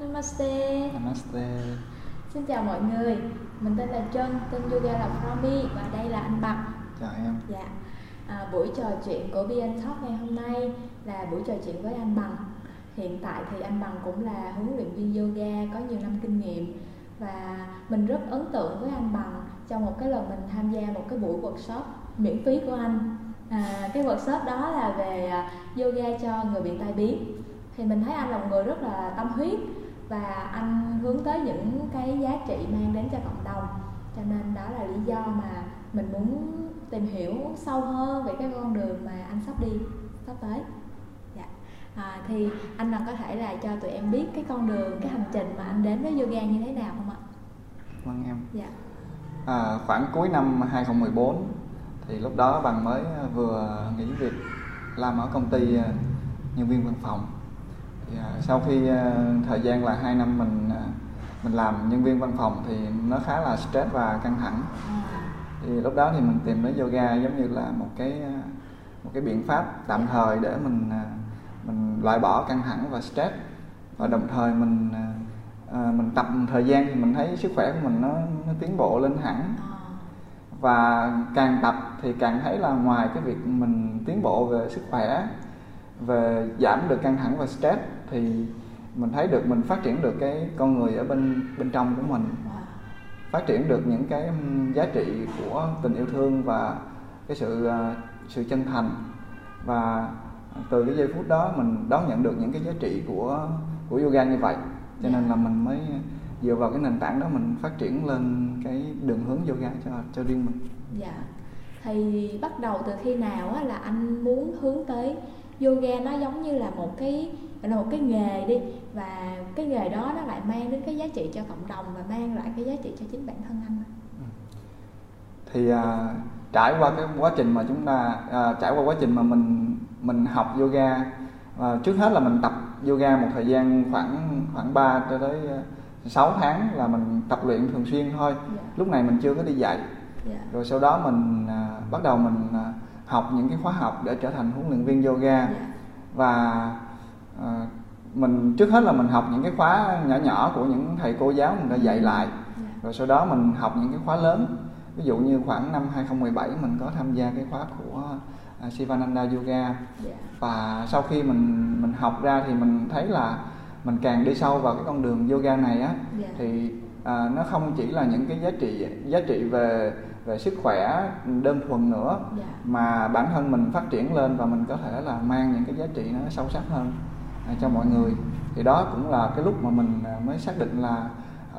Namaste. Namaste. Xin chào mọi người. Mình tên là Trân, tên yoga là Promi và đây là anh Bằng. Chào em. Dạ. À, buổi trò chuyện của BN Talk ngày hôm nay là buổi trò chuyện với anh Bằng. Hiện tại thì anh Bằng cũng là huấn luyện viên yoga có nhiều năm kinh nghiệm và mình rất ấn tượng với anh Bằng trong một cái lần mình tham gia một cái buổi workshop miễn phí của anh. À, cái workshop đó là về à, yoga cho người bị tai biến. Thì mình thấy anh là một người rất là tâm huyết và anh hướng tới những cái giá trị mang đến cho cộng đồng cho nên đó là lý do mà mình muốn tìm hiểu sâu hơn về cái con đường mà anh sắp đi sắp tới dạ. à, thì anh có thể là cho tụi em biết cái con đường cái hành trình mà anh đến với yoga như thế nào không ạ Vâng em. dạ À, khoảng cuối năm 2014 thì lúc đó bằng mới vừa nghỉ việc làm ở công ty à, nhân viên văn phòng. Thì, sau khi ờ, thời gian là 2 năm mình ờ, mình làm nhân viên văn phòng thì nó khá là stress và căng thẳng. Thì lúc đó thì mình tìm đến yoga giống như là một cái ờ, một cái biện pháp tạm thời để mình mình loại bỏ căng thẳng và stress và đồng thời mình mình tập một thời gian thì mình thấy sức khỏe của mình nó, nó tiến bộ lên hẳn và càng tập thì càng thấy là ngoài cái việc mình tiến bộ về sức khỏe về giảm được căng thẳng và stress thì mình thấy được mình phát triển được cái con người ở bên bên trong của mình. Wow. phát triển được những cái giá trị của tình yêu thương và cái sự à, sự chân thành. Và từ cái giây phút đó mình đón nhận được những cái giá trị của của yoga như vậy. Cho nên là mình mới dựa vào cái nền tảng đó mình phát triển lên cái đường hướng yoga cho cho riêng mình. Dạ. Thì bắt đầu từ khi nào á, là anh muốn hướng tới yoga nó giống như là một cái là một cái nghề đi. Và cái nghề đó nó lại mang đến cái giá trị cho cộng đồng và mang lại cái giá trị cho chính bản thân anh. Thì à, trải qua cái quá trình mà chúng ta à, trải qua quá trình mà mình mình học yoga à, trước hết là mình tập yoga một thời gian khoảng khoảng 3 cho tới 6 tháng là mình tập luyện thường xuyên thôi. Dạ. Lúc này mình chưa có đi dạy. Dạ. Rồi sau đó mình à, bắt đầu mình à, học những cái khóa học để trở thành huấn luyện viên yoga. Dạ. Và à, mình trước hết là mình học những cái khóa nhỏ nhỏ của những thầy cô giáo mình đã dạy lại. Dạ. Rồi sau đó mình học những cái khóa lớn. Ví dụ như khoảng năm 2017 mình có tham gia cái khóa của à, Sivananda Yoga. Dạ. Và sau khi mình mình học ra thì mình thấy là mình càng đi sâu vào cái con đường yoga này á dạ. thì à, nó không chỉ là những cái giá trị giá trị về về sức khỏe đơn thuần nữa dạ. mà bản thân mình phát triển lên và mình có thể là mang những cái giá trị nó sâu sắc hơn à, cho mọi người. Thì đó cũng là cái lúc mà mình à, mới xác định là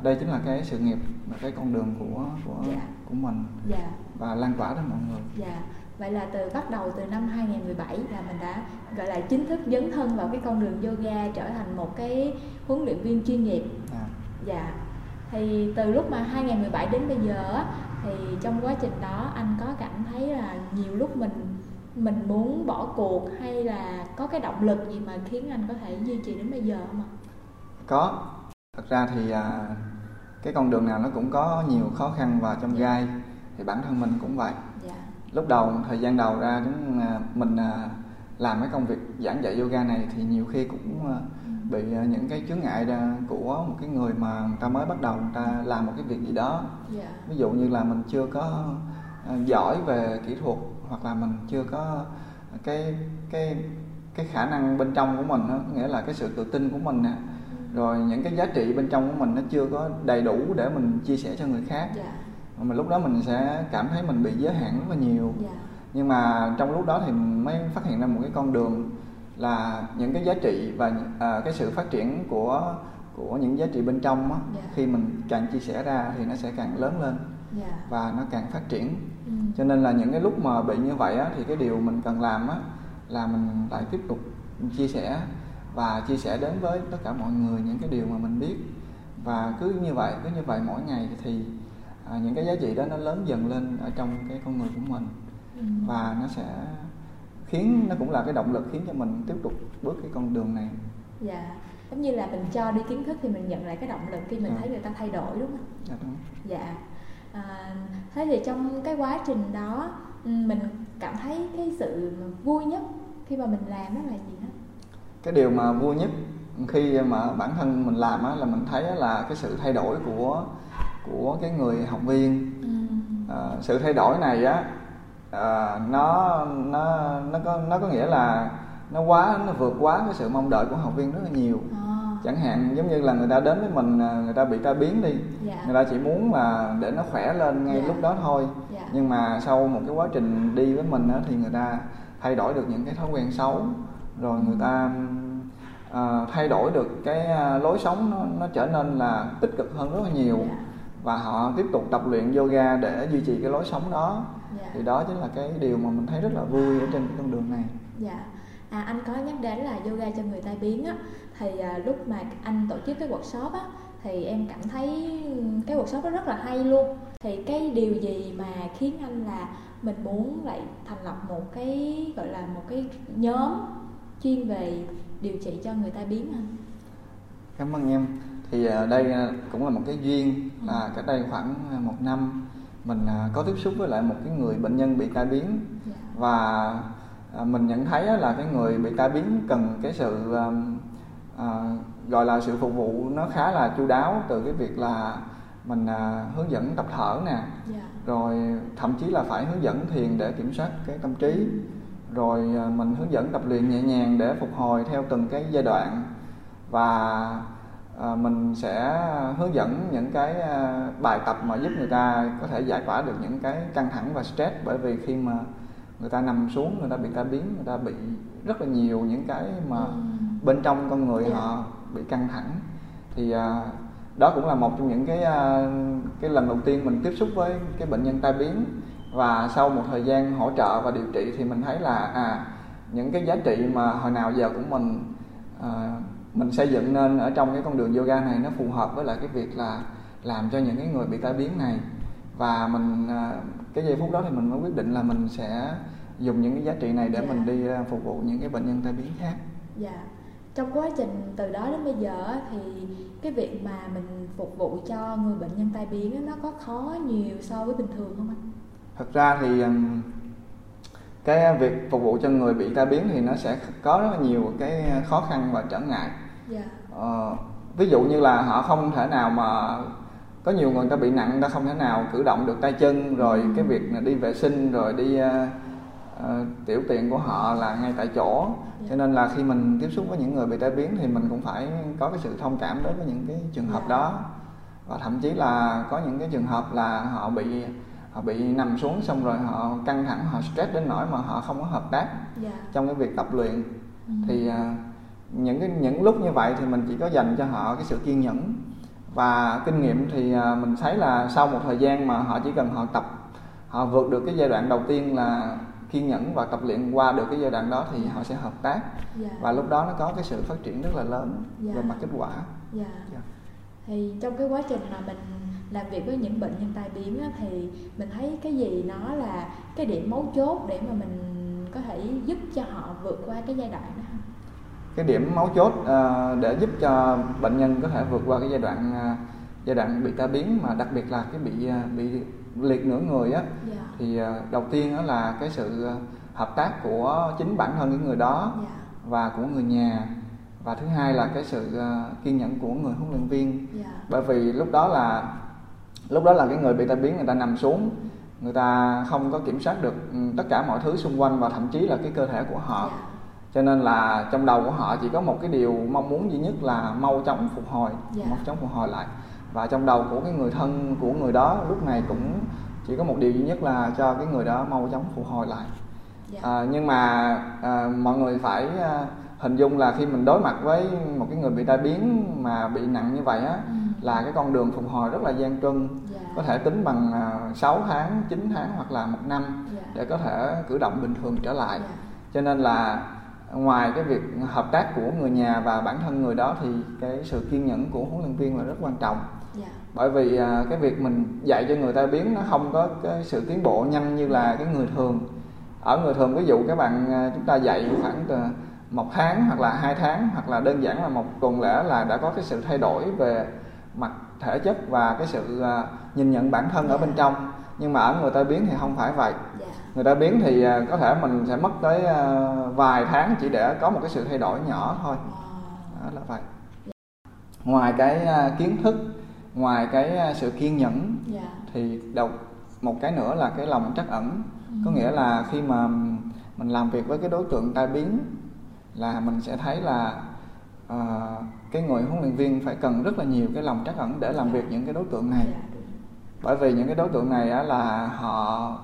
đây chính là cái sự nghiệp và cái con đường của của Dạ. của mình dạ. và lan tỏa đến mọi người. Dạ. Vậy là từ bắt đầu từ năm 2017 là mình đã gọi là chính thức dấn thân vào cái con đường yoga trở thành một cái huấn luyện viên chuyên nghiệp. À, dạ. Thì từ lúc mà 2017 đến bây giờ thì trong quá trình đó anh có cảm thấy là nhiều lúc mình mình muốn bỏ cuộc hay là có cái động lực gì mà khiến anh có thể duy trì đến bây giờ không ạ? có thật ra thì à, cái con đường nào nó cũng có nhiều khó khăn và trong Dạ. gai thì bản thân mình cũng vậy Dạ. lúc đầu thời gian đầu ra đến à, mình à, làm cái công việc giảng dạy yoga này thì nhiều khi cũng à, bị à, những cái chướng ngại ra của một cái người mà người ta mới bắt đầu người ta làm một cái việc gì đó Dạ. ví dụ như là mình chưa có à, giỏi về kỹ thuật hoặc là mình chưa có cái cái cái khả năng bên trong của mình đó, nghĩa là cái sự tự tin của mình nè rồi những cái giá trị bên trong của mình nó chưa có đầy đủ để mình chia sẻ cho người khác Dạ. mà lúc đó mình sẽ cảm thấy mình bị giới hạn rất là nhiều Dạ. nhưng mà trong lúc đó thì mình mới phát hiện ra một cái con đường là những cái giá trị và à, cái sự phát triển của của những giá trị bên trong á, Dạ. khi mình càng chia sẻ ra thì nó sẽ càng lớn lên Dạ. và nó càng phát triển Ừ. cho nên là những cái lúc mà bị như vậy á, thì cái điều mình cần làm á, là mình lại tiếp tục chia sẻ và chia sẻ đến với tất cả mọi người những cái điều mà mình biết và cứ như vậy cứ như vậy mỗi ngày thì à, những cái giá trị đó nó lớn dần lên ở trong cái con người của mình Ừ. và nó sẽ khiến nó cũng là cái động lực khiến cho mình tiếp tục bước cái con đường này Dạ. Giống như là mình cho đi kiến thức thì mình nhận lại cái động lực khi mình Ừ. thấy người ta thay đổi đúng không? Dạ, đúng. Dạ. À, thế thì trong cái quá trình đó ừ, mình cảm thấy cái sự vui nhất khi mà mình làm đó là gì hết? cái điều mà vui nhất khi mà bản thân mình làm á, là mình thấy là cái sự thay đổi của của cái người học viên ừ. à, sự thay đổi này á à, nó nó nó có nó có nghĩa là nó quá nó vượt quá cái sự mong đợi của học viên rất là nhiều à. chẳng hạn giống như là người ta đến với mình à, người ta bị tai biến đi dạ. người ta chỉ muốn là để nó khỏe lên ngay dạ. lúc đó thôi dạ. nhưng mà sau một cái quá trình đi với mình á, thì người ta thay đổi được những cái thói quen xấu rồi người ta uh, thay đổi được cái uh, lối sống nó, nó trở nên là tích cực hơn rất là nhiều yeah. Dạ. và họ tiếp tục tập luyện yoga để duy trì cái lối sống đó. Thì đó chính là cái điều mà mình thấy rất là vui ở trên cái con đường này. Dạ. À, anh có nhắc đến là yoga cho người tai biến á. Thì à, lúc mà anh tổ chức cái workshop á thì em cảm thấy cái workshop đó rất là hay luôn. Thì cái điều gì mà khiến anh là mình muốn lại thành lập một cái gọi là một cái nhóm chuyên về điều trị cho người tai biến anh? Cảm ơn em. Thì à, đây à, cũng là một cái duyên ừ. là cách đây khoảng à, một năm mình có tiếp xúc với lại một cái người bệnh nhân bị tai biến. Dạ. và mình nhận thấy là cái người bị tai biến cần cái sự à, gọi là sự phục vụ nó khá là chu đáo từ cái việc là mình à, hướng dẫn tập thở nè yeah. Dạ. rồi thậm chí là phải hướng dẫn thiền để kiểm soát cái tâm trí rồi à, mình hướng dẫn tập luyện nhẹ nhàng để phục hồi theo từng cái giai đoạn và à, mình sẽ hướng dẫn những cái à, bài tập mà giúp người ta có thể giải tỏa được những cái căng thẳng và stress bởi vì khi mà người ta nằm xuống người ta bị tai biến người ta bị rất là nhiều những cái mà ừ. bên trong con người yeah. Dạ. họ bị căng thẳng thì đó cũng là một trong những cái cái lần đầu tiên mình tiếp xúc với cái bệnh nhân tai biến và sau một thời gian hỗ trợ và điều trị thì mình thấy là à những cái giá trị mà hồi nào giờ của mình à, mình xây dựng nên ở trong cái con đường yoga này nó phù hợp với lại cái việc là làm cho những cái người bị tai biến này và mình à, cái giây phút đó thì mình mới quyết định là mình sẽ dùng những cái giá trị này để dạ. mình đi à, phục vụ những cái bệnh nhân tai biến khác. Dạ. Trong quá trình từ đó đến bây giờ thì cái việc mà mình phục vụ cho người bệnh nhân tai biến nó có khó nhiều so với bình thường không anh? thật ra thì cái việc phục vụ cho người bị tai biến thì nó sẽ có rất là nhiều cái khó khăn và trở ngại yeah. Dạ. ờ, ví dụ như là họ không thể nào mà có nhiều người ta bị nặng ta không thể nào cử động được tay chân rồi ừ. cái việc đi vệ sinh rồi đi uh, uh, tiểu tiện của họ là ngay tại chỗ yeah. Dạ. cho nên là khi mình tiếp xúc với những người bị tai biến thì mình cũng phải có cái sự thông cảm đối với những cái trường hợp yeah. Dạ. đó và thậm chí là có những cái trường hợp là họ bị họ bị nằm xuống xong rồi họ căng thẳng họ stress đến nỗi mà họ không có hợp tác yeah. Trong cái việc tập luyện ừ. thì uh, những cái những lúc như vậy thì mình chỉ có dành cho họ cái sự kiên nhẫn và kinh nghiệm thì uh, mình thấy là sau một thời gian mà họ chỉ cần họ tập họ vượt được cái giai đoạn đầu tiên là kiên nhẫn và tập luyện qua được cái giai đoạn đó thì họ sẽ hợp tác yeah. Dạ. và lúc đó nó có cái sự phát triển rất là lớn yeah. về mặt kết quả yeah. Yeah. thì trong cái quá trình mà mình làm việc với những bệnh nhân tai biến á, thì mình thấy cái gì nó là cái điểm mấu chốt để mà mình có thể giúp cho họ vượt qua cái giai đoạn đó cái điểm mấu chốt uh, để giúp cho bệnh nhân có thể vượt qua cái giai đoạn uh, giai đoạn bị tai biến mà đặc biệt là cái bị uh, bị liệt nửa người á yeah. Dạ. thì uh, đầu tiên đó là cái sự hợp tác của chính bản thân những người đó yeah. Dạ. và của người nhà và thứ hai là cái sự uh, kiên nhẫn của người huấn luyện viên yeah. Dạ. bởi vì lúc đó là lúc đó là cái người bị tai biến người ta nằm xuống người ta không có kiểm soát được ừ, tất cả mọi thứ xung quanh và thậm chí là cái cơ thể của họ dạ. Cho nên là trong đầu của họ chỉ có một cái điều mong muốn duy nhất là mau chóng phục hồi yeah. Dạ. mau chóng phục hồi lại và trong đầu của cái người thân của người đó lúc này cũng chỉ có một điều duy nhất là cho cái người đó mau chóng phục hồi lại yeah. Dạ. à, nhưng mà à, mọi người phải à, hình dung là khi mình đối mặt với một cái người bị tai biến mà bị nặng như vậy á ừ. là cái con đường phục hồi rất là gian truân yeah. Dạ. có thể tính bằng à, 6 tháng 9 tháng hoặc là một năm yeah. Để có thể cử động bình thường trở lại yeah. Cho nên là ngoài cái việc hợp tác của người nhà và bản thân người đó thì cái sự kiên nhẫn của huấn luyện viên là rất quan trọng yeah. bởi vì uh, cái việc mình dạy cho người ta biến nó không có cái sự tiến bộ nhanh như là cái người thường ở người thường ví dụ các bạn uh, chúng ta dạy khoảng từ một tháng hoặc là hai tháng hoặc là đơn giản là một tuần lễ là đã có cái sự thay đổi về mặt thể chất và cái sự uh, nhìn nhận bản thân ở bên dạ. trong nhưng mà ở người ta biến thì không phải vậy dạ. Người ta biến thì uh, có thể mình sẽ mất tới uh, vài tháng chỉ để có một cái sự thay đổi nhỏ thôi. Đó là vậy. Ngoài cái uh, kiến thức ngoài cái uh, sự kiên nhẫn dạ. thì đầu một cái nữa là cái lòng trắc ẩn. Có nghĩa là khi mà mình làm việc với cái đối tượng tai biến là mình sẽ thấy là ờ, cái người huấn luyện viên phải cần rất là nhiều cái lòng trắc ẩn để làm việc những cái đối tượng này. Dạ bởi vì những cái đối tượng này á, là họ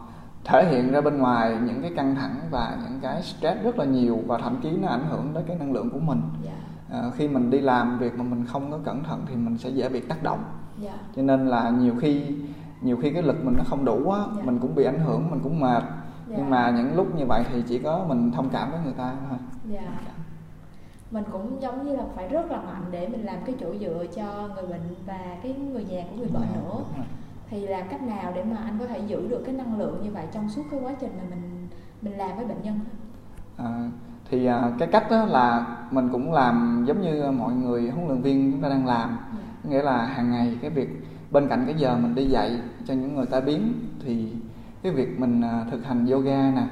thể hiện ra bên ngoài những cái căng thẳng và những cái stress rất là nhiều và thậm chí nó ảnh hưởng đến cái năng lượng của mình. Dạ. Ờ, khi mình đi làm việc mà mình không có cẩn thận thì mình sẽ dễ bị tác động. Dạ. Cho nên là nhiều khi nhiều khi cái lực mình nó không đủ á Dạ. mình cũng bị ảnh hưởng mình cũng mệt. Dạ. nhưng mà những lúc như vậy thì chỉ có mình thông cảm với người ta thôi. Dạ. Mình cũng giống như là phải rất là mạnh để mình làm cái chỗ dựa cho người bệnh và cái người nhà của người bệnh Dạ, nữa. Thì làm cách nào để mà anh có thể giữ được cái năng lượng như vậy trong suốt cái quá trình mà mình mình làm với bệnh nhân? À, thì à, cái cách đó là mình cũng làm giống như mọi người huấn luyện viên chúng ta đang làm. Dạ Có nghĩa là hàng ngày cái việc bên cạnh cái giờ mình đi dạy cho những người tai biến thì cái việc mình à, thực hành yoga nè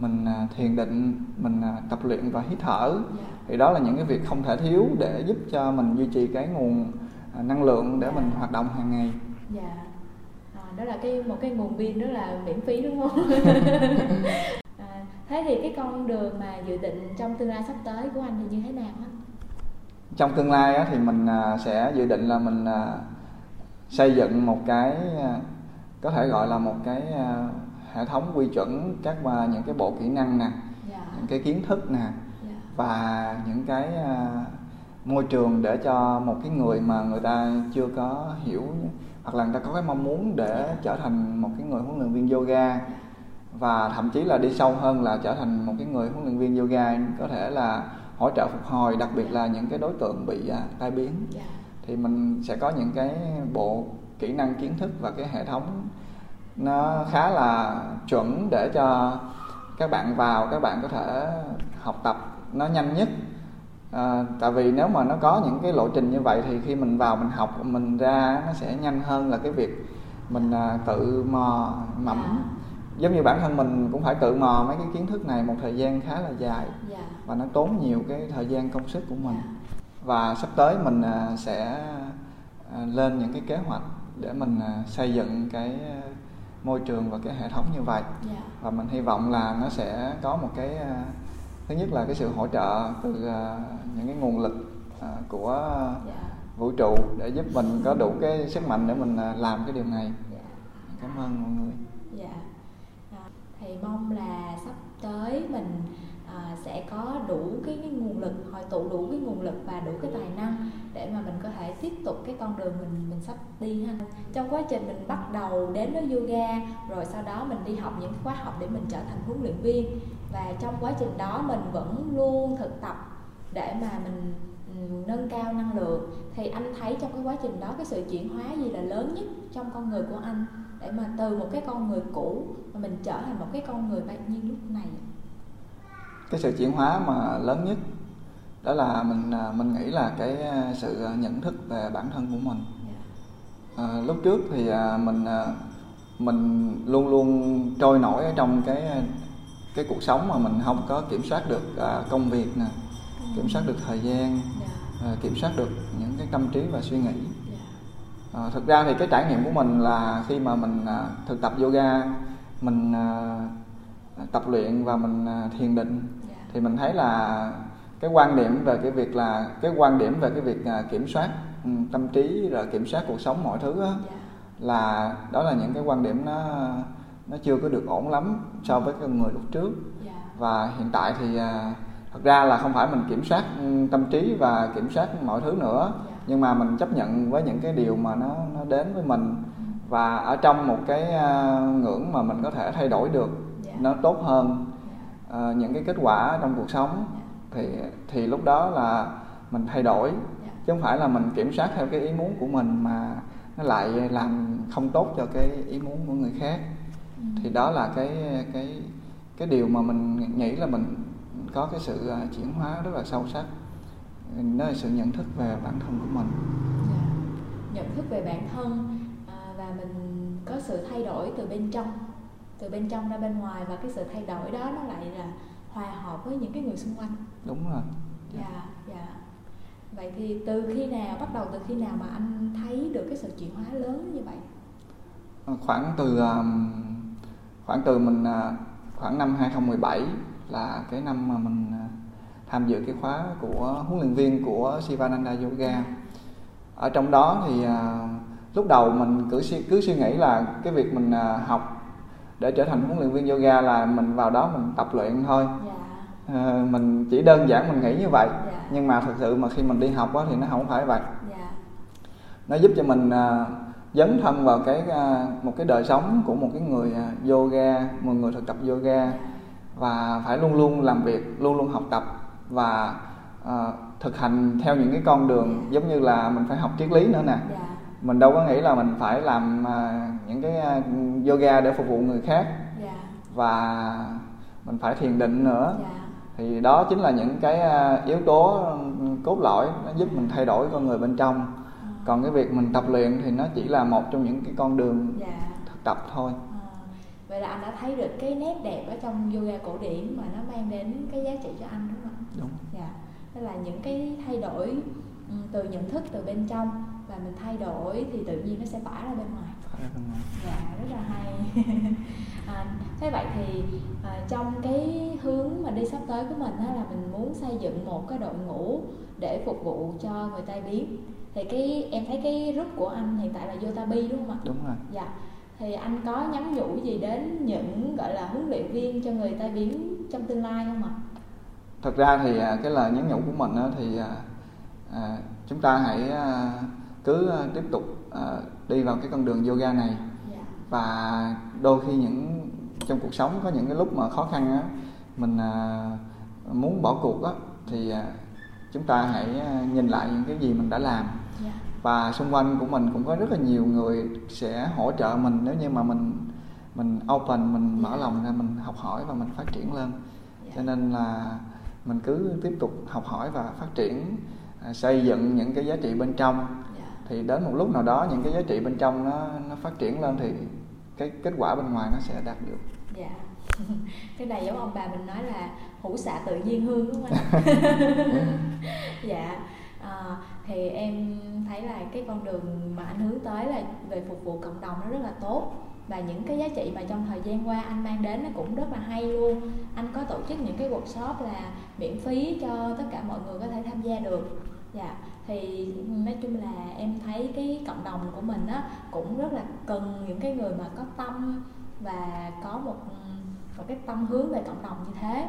mình à, thiền định mình à, tập luyện và hít thở dạ. thì đó là những cái việc không thể thiếu để giúp cho mình duy trì cái nguồn à, năng lượng để mình hoạt động hàng ngày. Dạ. à, đó là cái một cái nguồn pin rất là miễn phí đúng không? À, thế thì cái con đường mà dự định trong tương lai sắp tới của anh thì như thế nào á? Trong tương lai á, thì mình à, sẽ dự định là mình à, xây dựng một cái à, có thể gọi là một cái hệ thống quy chuẩn các những cái bộ kỹ năng nè dạ. những cái kiến thức nè dạ. và những cái môi trường để cho một cái người mà người ta chưa có hiểu hoặc là người ta có cái mong muốn để trở thành một cái người huấn luyện viên yoga và thậm chí là đi sâu hơn là trở thành một cái người huấn luyện viên yoga có thể là hỗ trợ phục hồi đặc biệt là những cái đối tượng bị à, tai biến. Dạ. Thì mình sẽ có những cái bộ kỹ năng kiến thức và cái hệ thống nó khá là chuẩn để cho các bạn vào các bạn có thể học tập nó nhanh nhất à, tại vì nếu mà nó có những cái lộ trình như vậy thì khi mình vào mình học mình ra nó sẽ nhanh hơn là cái việc mình à, tự mò mẫm. Giống như bản thân mình cũng phải tự mò mấy cái kiến thức này một thời gian khá là dài. Dạ. Và nó tốn nhiều cái thời gian công sức của mình. Dạ. Và sắp tới mình à, sẽ à, lên những cái kế hoạch để mình à, xây dựng cái à, môi trường và cái hệ thống như vậy. Dạ. Và mình hy vọng là nó sẽ có một cái à, thứ nhất là cái sự hỗ trợ từ à, những cái nguồn lực à, của dạ. vũ trụ để giúp mình có đủ cái sức mạnh để mình à, làm cái điều này. Dạ. Cảm ơn mọi người. Dạ. À, thì mong là sắp tới mình à, sẽ có đủ cái, cái nguồn lực, hội tụ đủ cái nguồn lực và đủ cái tài năng để mà mình có thể tiếp tục cái con đường mình mình sắp đi ha. Trong quá trình mình bắt đầu đến với yoga rồi sau đó mình đi học những khóa học để mình trở thành huấn luyện viên. Và trong quá trình đó mình vẫn luôn thực tập để mà mình ừ, nâng cao năng lượng. Thì anh thấy trong cái quá trình đó cái sự chuyển hóa gì là lớn nhất trong con người của anh? Để mà từ một cái con người cũ mà mình trở thành một cái con người bạn nhiên lúc này cái sự chuyển hóa mà lớn nhất. Đó là mình à, mình nghĩ là cái à, sự à, nhận thức về bản thân của mình. Dạ. À, lúc trước thì mình mình luôn luôn trôi nổi ở trong cái cái cuộc sống mà mình không có kiểm soát được công việc nè kiểm soát được thời gian dạ. kiểm soát được những cái tâm trí và suy nghĩ. Dạ. À, thực ra thì cái trải nghiệm của mình là khi mà mình thực tập yoga mình tập luyện và mình à, thiền định. Dạ. Thì mình thấy là cái quan điểm về cái việc là cái quan điểm về cái việc à, kiểm soát ừ, tâm trí rồi kiểm soát cuộc sống mọi thứ á, dạ. là đó là những cái quan điểm nó nó chưa có được ổn lắm so với con người lúc trước. Dạ. Và hiện tại thì à, thật ra là không phải mình kiểm soát ừ, tâm trí và kiểm soát mọi thứ nữa. Dạ. Nhưng mà mình chấp nhận với những cái điều mà nó nó đến với mình. Và ở trong một cái ngưỡng mà mình có thể thay đổi được nó tốt hơn uh, những cái kết quả trong cuộc sống thì thì lúc đó là mình thay đổi chứ không phải là mình kiểm soát theo cái ý muốn của mình mà nó lại làm không tốt cho cái ý muốn của người khác Ừ. thì đó là cái cái cái điều mà mình nghĩ là mình có cái sự à, chuyển hóa rất là sâu sắc nó là sự nhận thức về bản thân của mình yeah. nhận thức về bản thân à, và mình có sự thay đổi từ bên trong từ bên trong ra bên ngoài và cái sự thay đổi đó nó lại là hòa hợp với những cái người xung quanh. Đúng rồi. Dạ dạ. Vậy thì từ khi nào bắt đầu từ khi nào mà anh thấy được cái sự chuyển hóa lớn như vậy? Khoảng từ khoảng từ mình khoảng năm 2017 là cái năm mà mình tham dự cái khóa của huấn luyện viên của Sivananda Yoga. Ở trong đó thì lúc đầu mình cứ cứ suy nghĩ là cái việc mình học để trở thành huấn luyện viên yoga là mình vào đó mình tập luyện thôi yeah. Dạ. à, mình chỉ đơn giản mình nghĩ như vậy yeah. Dạ. nhưng mà thực sự mà khi mình đi học thì nó không phải vậy yeah. Dạ. nó giúp cho mình uh, dấn thân vào cái uh, một cái đời sống của một cái người uh, yoga một người thực tập yoga và phải luôn luôn làm việc luôn luôn học tập và uh, thực hành theo những cái con đường giống như là mình phải học triết lý nữa nè mình đâu có nghĩ là mình phải làm uh, những cái uh, yoga để phục vụ người khác yeah. Dạ. và mình phải thiền định nữa yeah. Dạ. thì đó chính là những cái uh, yếu tố cốt lõi nó giúp mình thay đổi con người bên trong à. còn cái việc mình tập luyện thì nó chỉ là một trong những cái con đường yeah. Dạ. thực tập thôi à. vậy là anh đã thấy được cái nét đẹp ở trong yoga cổ điển mà nó mang đến cái giá trị cho anh đúng không đúng dạ tức là những cái thay đổi ừ, từ nhận thức từ bên trong và mình thay đổi thì tự nhiên nó sẽ tỏa ra bên ngoài dạ rất là hay à, thế vậy thì à, trong cái hướng mà đi sắp tới của mình đó là mình muốn xây dựng một cái đội ngũ để phục vụ cho người tai biến thì cái em thấy cái group của anh hiện tại là Yotabi đúng không ạ? Đúng rồi. Dạ. Thì anh có nhắn nhủ gì đến những gọi là huấn luyện viên cho người tai biến trong tương lai không ạ? Thật ra thì à, cái lời nhắn nhủ của mình thì à, à, chúng ta hãy à, cứ tiếp tục ờ, đi vào cái con đường yoga này dạ. và đôi khi những trong cuộc sống có những cái lúc mà khó khăn á mình ờ, muốn bỏ cuộc á thì chúng ta hãy nhìn lại những cái gì mình đã làm dạ. và xung quanh của mình cũng có rất là nhiều người sẽ hỗ trợ mình nếu như mà mình mình open mình mở dạ. lòng ra mình học hỏi và mình phát triển lên cho nên là mình cứ tiếp tục học hỏi và phát triển xây dựng những cái giá trị bên trong thì đến một lúc nào đó những cái giá trị bên trong nó nó phát triển lên thì cái kết quả bên ngoài nó sẽ đạt được. Dạ. Cái này giống ông bà mình nói là hữu xạ tự nhiên hương đúng không anh? Dạ. À, thì em thấy là cái con đường mà anh hướng tới là về phục vụ cộng đồng nó rất là tốt. Và những cái giá trị mà trong thời gian qua anh mang đến nó cũng rất là hay luôn. Anh có tổ chức những cái workshop là miễn phí cho tất cả mọi người có thể tham gia được dạ thì nói chung là em thấy cái cộng đồng của mình á cũng rất là cần những cái người mà có tâm và có một một cái tâm hướng về cộng đồng như thế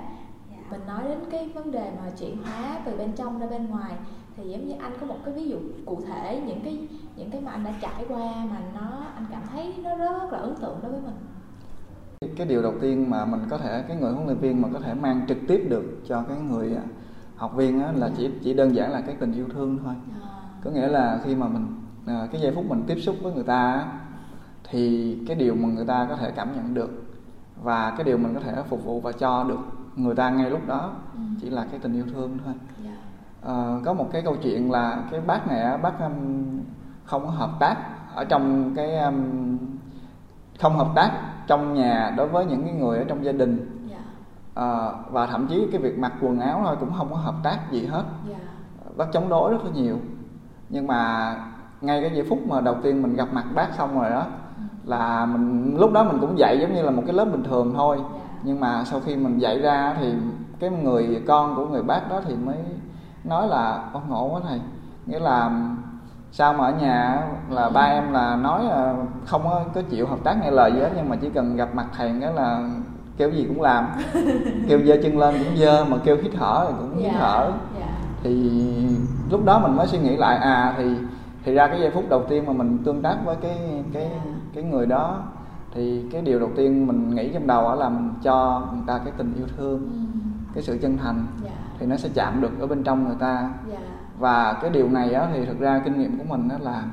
dạ. mình nói đến cái vấn đề mà chuyển hóa từ bên trong ra bên ngoài thì giống như anh có một cái ví dụ cụ thể những cái những cái mà anh đã trải qua mà nó anh cảm thấy nó rất là ấn tượng đối với mình cái điều đầu tiên mà mình có thể cái người huấn luyện viên mà có thể mang trực tiếp được cho cái người học viên á, là chỉ chỉ đơn giản là cái tình yêu thương thôi à. có nghĩa là khi mà mình à, cái giây phút mình tiếp xúc với người ta á, thì cái điều mà người ta có thể cảm nhận được và cái điều mình có thể phục vụ và cho được người ta ngay lúc đó ừ. chỉ là cái tình yêu thương thôi yeah. À, có một cái câu chuyện là cái bác này á, bác um, không có hợp tác ở trong cái um, không hợp tác trong nhà đối với những cái người ở trong gia đình à, và thậm chí cái việc mặc quần áo thôi cũng không có hợp tác gì hết yeah. Dạ. bác chống đối rất là nhiều nhưng mà ngay cái giây phút mà đầu tiên mình gặp mặt bác xong rồi đó ừ. là mình lúc đó mình cũng dạy giống như là một cái lớp bình thường thôi. Dạ. nhưng mà sau khi mình dạy ra thì cái người con của người bác đó thì mới nói là con ngộ quá thầy nghĩa là sao mà ở nhà là ba em là nói là không có, có chịu hợp tác nghe lời gì hết nhưng mà chỉ cần gặp mặt thầy cái là kêu gì cũng làm kêu giơ chân lên cũng giơ mà kêu hít thở thì cũng hít dạ, thở. Dạ. thì lúc đó mình mới suy nghĩ lại à thì thì ra cái giây phút đầu tiên mà mình tương tác với cái cái. Dạ. cái người đó thì cái điều đầu tiên mình nghĩ trong đầu là mình cho người ta cái tình yêu thương ừ. cái sự chân thành yeah. thì nó sẽ chạm được ở bên trong người ta yeah. và cái điều này á thì thực ra kinh nghiệm của mình đó là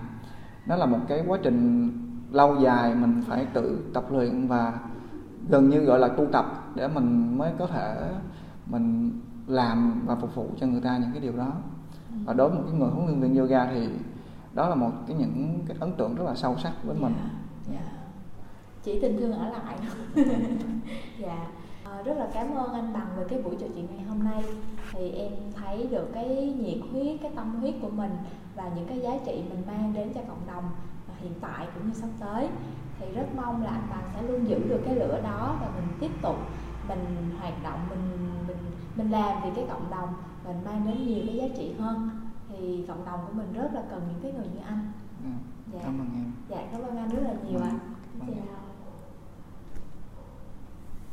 nó là một cái quá trình lâu dài mình phải tự tập luyện và gần như gọi là tu tập để mình mới có thể mình làm và phục vụ cho người ta những cái điều đó. Và đối với một cái người huấn luyện viên yoga thì đó là một cái những cái ấn tượng rất là sâu sắc với mình. Yeah, yeah. chỉ tình thương ở lại. Dạ. Yeah À, rất là cảm ơn anh bằng về cái buổi trò chuyện ngày hôm nay. Thì em thấy được cái nhiệt huyết cái tâm huyết của mình và những cái giá trị mình mang đến cho cộng đồng ờ, hiện tại cũng như sắp tới thì rất mong là anh bằng sẽ luôn giữ được cái lửa đó và mình tiếp tục mình hoạt động mình mình mình làm vì cái cộng đồng mình mang đến nhiều cái giá trị hơn. Thì cộng đồng của mình rất là cần những cái người như anh. Ừ. dạ. cảm ơn em. Dạ cảm ơn anh rất là nhiều ạ. Chào